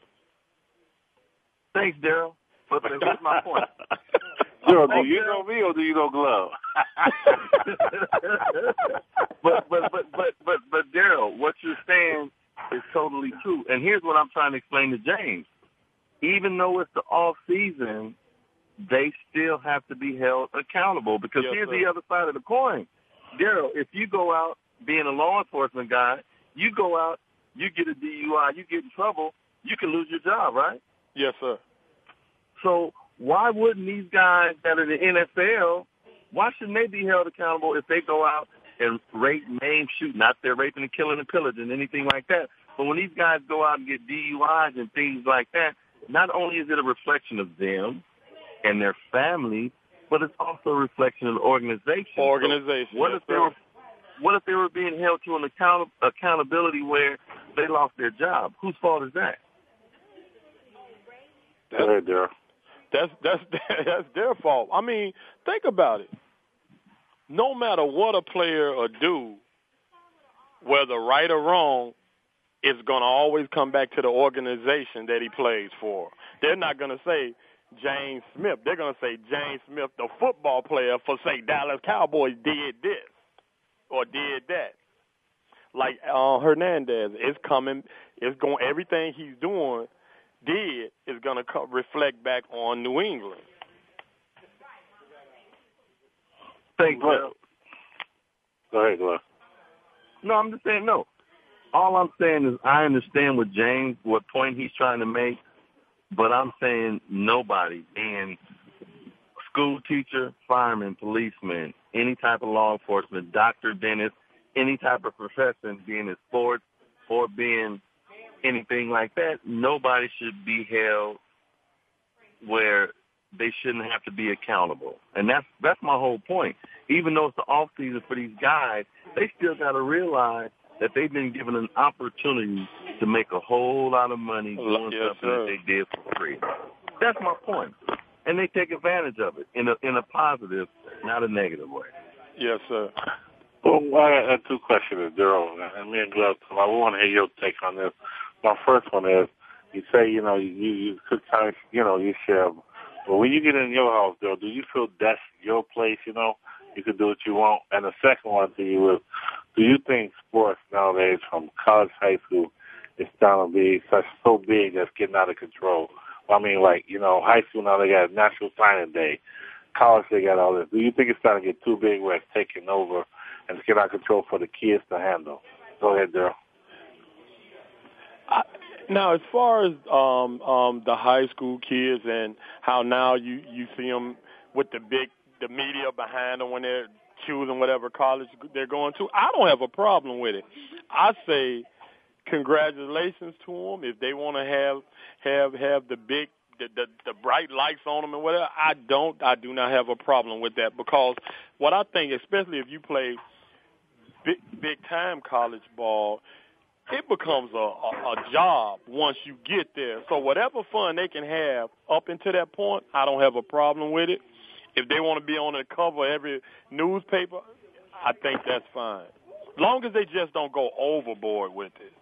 Thanks, Daryl. But but here's my point. [laughs] Daryl, oh, do you know me or do you know Glove? [laughs] but but but but but but Daryl, what you're saying is totally true. And here's what I'm trying to explain to James. Even though it's the off season, they still have to be held accountable because Yes, here's sir. the other side of the coin. Daryl, if you go out being a law enforcement guy, you go out, you get a DUI, you get in trouble, you can lose your job, right? Yes, sir. So why wouldn't these guys that are in the NFL, why shouldn't they be held accountable if they go out and rape, maim, shoot, not they're raping and killing and pillaging, anything like that. But when these guys go out and get DUIs and things like that, not only is it a reflection of them and their family, but it's also a reflection of the organization. So Organization. what yes, if they were what if they were being held to an account- accountability where they lost their job? Whose fault is that? Go ahead, Daryl. That's that's [laughs] that's their fault. I mean, think about it. No matter what a player or do, whether right or wrong, it's to always come back to the organization that he plays for. They're not to say James Smith. They're to say James Smith, the football player for say Dallas Cowboys did this or did that. Like uh, Hernandez, it's coming. It's going. Everything he's doing did is going to co- reflect back on New England. Thank you. Go ahead, Glenn. No, I'm just saying no. All I'm saying is I understand what James, what point he's trying to make, but I'm saying nobody, being school teacher, fireman, policeman, any type of law enforcement, doctor, dentist, any type of profession, being in sports or being anything like that, nobody should be held where they shouldn't have to be accountable. And that's that's my whole point. Even though it's the off season for these guys, they still got to realize that they've been given an opportunity to make a whole lot of money doing yes, something sir. that they did for free. That's my point. And they take advantage of it in a in a positive, not a negative way. Yes, sir. Well, I have two questions, Daryl, and me and Glove. I want to hear your take on this. My first one is, you say, you know, you you kind of, you know, you share. But when you get in your house, Daryl, do you feel that's your place? You know, you can do what you want. And the second one to you is, do you think sports nowadays, from college, high school, is starting to be such so big that's getting out of control? I mean, like you know, high school now they got National Signing Day. College they got all this. Do you think it's starting to get too big where it's taking over and it's getting out of control for the kids to handle? Go ahead, Now, as far as um, um, the high school kids and how now you you see them with the big the media behind them when they're choosing whatever college they're going to, I don't have a problem with it. I say congratulations to them if they want to have have have the big the, the the bright lights on them and whatever. I don't. I do not have a problem with that because what I think, especially if you play big big time college ball, it becomes a, a, a job once you get there. So whatever fun they can have up until that point, I don't have a problem with it. If they want to be on the cover of every newspaper, I think that's fine. As long as they just don't go overboard with it.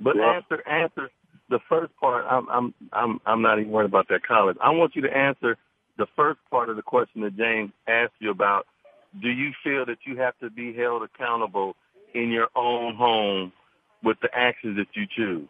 But Yeah. answer answer the first part. I'm I'm I'm I'm not even worried about that college. I want you to answer the first part of the question that James asked you about. Do you feel that you have to be held accountable in your own home with the actions that you choose?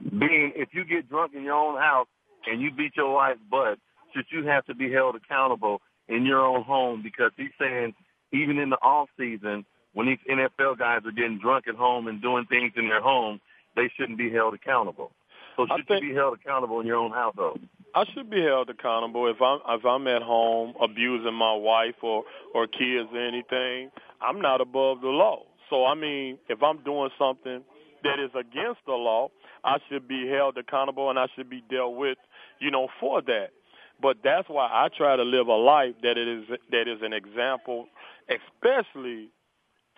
Being if you get drunk in your own house and you beat your wife's butt, should you have to be held accountable in your own home? Because he's saying even in the off season, when these NFL guys are getting drunk at home and doing things in their home, they shouldn't be held accountable. So should think- you be held accountable in your own household? I should be held accountable if I'm if I'm at home abusing my wife or or kids or anything. I'm not above the law. So I mean, if I'm doing something that is against the law, I should be held accountable and I should be dealt with, you know, for that. But that's why I try to live a life that it is that is an example, especially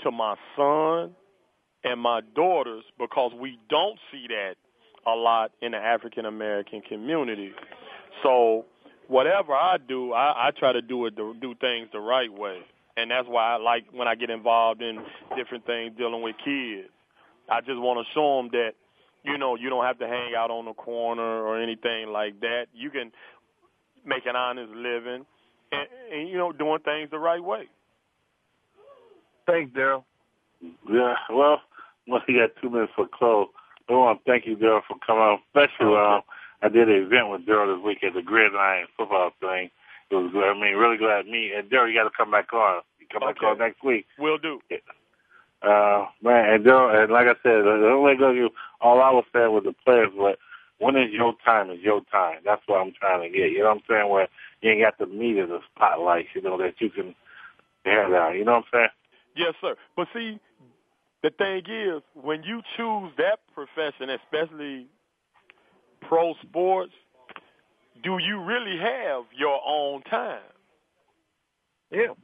to my son and my daughters, because we don't see that a lot in the African American community. So whatever I do, I, I try to do it do things the right way, and that's why I like when I get involved in different things dealing with kids. I just want to show them that you know you don't have to hang out on the corner or anything like that. You can make an honest living, and, and you know doing things the right way. Thanks, Daryl. Yeah, well, once we got two minutes for close, I want to thank you, Daryl, for coming on. Especially, um, I did an event with Daryl this week at the Gridiron football thing. It was good. I mean, really glad me and Daryl. You got to come back on. You come back on next week. Will do. Uh, man, and Daryl, and like I said, the only go you. All I was saying with the players was, when is your time? Is your time? That's what I'm trying to get. You know what I'm saying? Where you ain't got the meat of the spotlight. You know that you can bear down. You know what I'm saying? Yes, sir. But see, the thing is, when you choose that profession, especially pro sports, do you really have your own time? Yeah.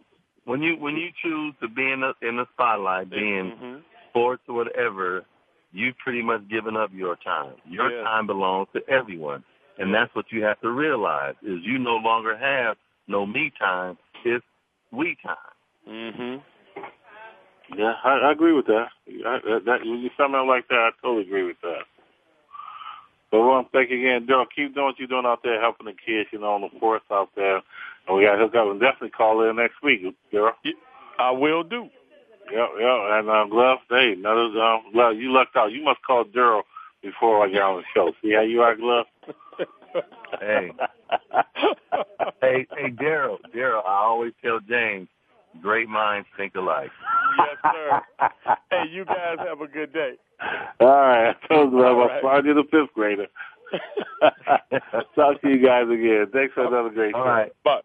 When you when you choose to be in the in the spotlight, being Mhm. sports or whatever, you've pretty much given up your time. Your Yeah. time belongs to everyone. And that's what you have to realize is you no longer have no me time, it's we time. Mm-hmm. Yeah, I, I agree with that. I, that, that when you something like that, I totally agree with that. So I thank you again, Daryl. Keep doing what you're doing out there, helping the kids, you know, on the force out there. And we got to hook up and definitely call in next week, Daryl. I will do. Yep, yep. And uh, Glove, hey, another um, Glove, you lucked out. You must call Daryl before I get on the show. See how you are, Glove? hey, hey, hey, Daryl, Daryl. I always tell James, great minds think alike. Yes, sir. hey, you guys have a good day. All right, I told Glove I'll slide you the fifth grader. [laughs] Talk to you guys again. Thanks for another great All show. right. But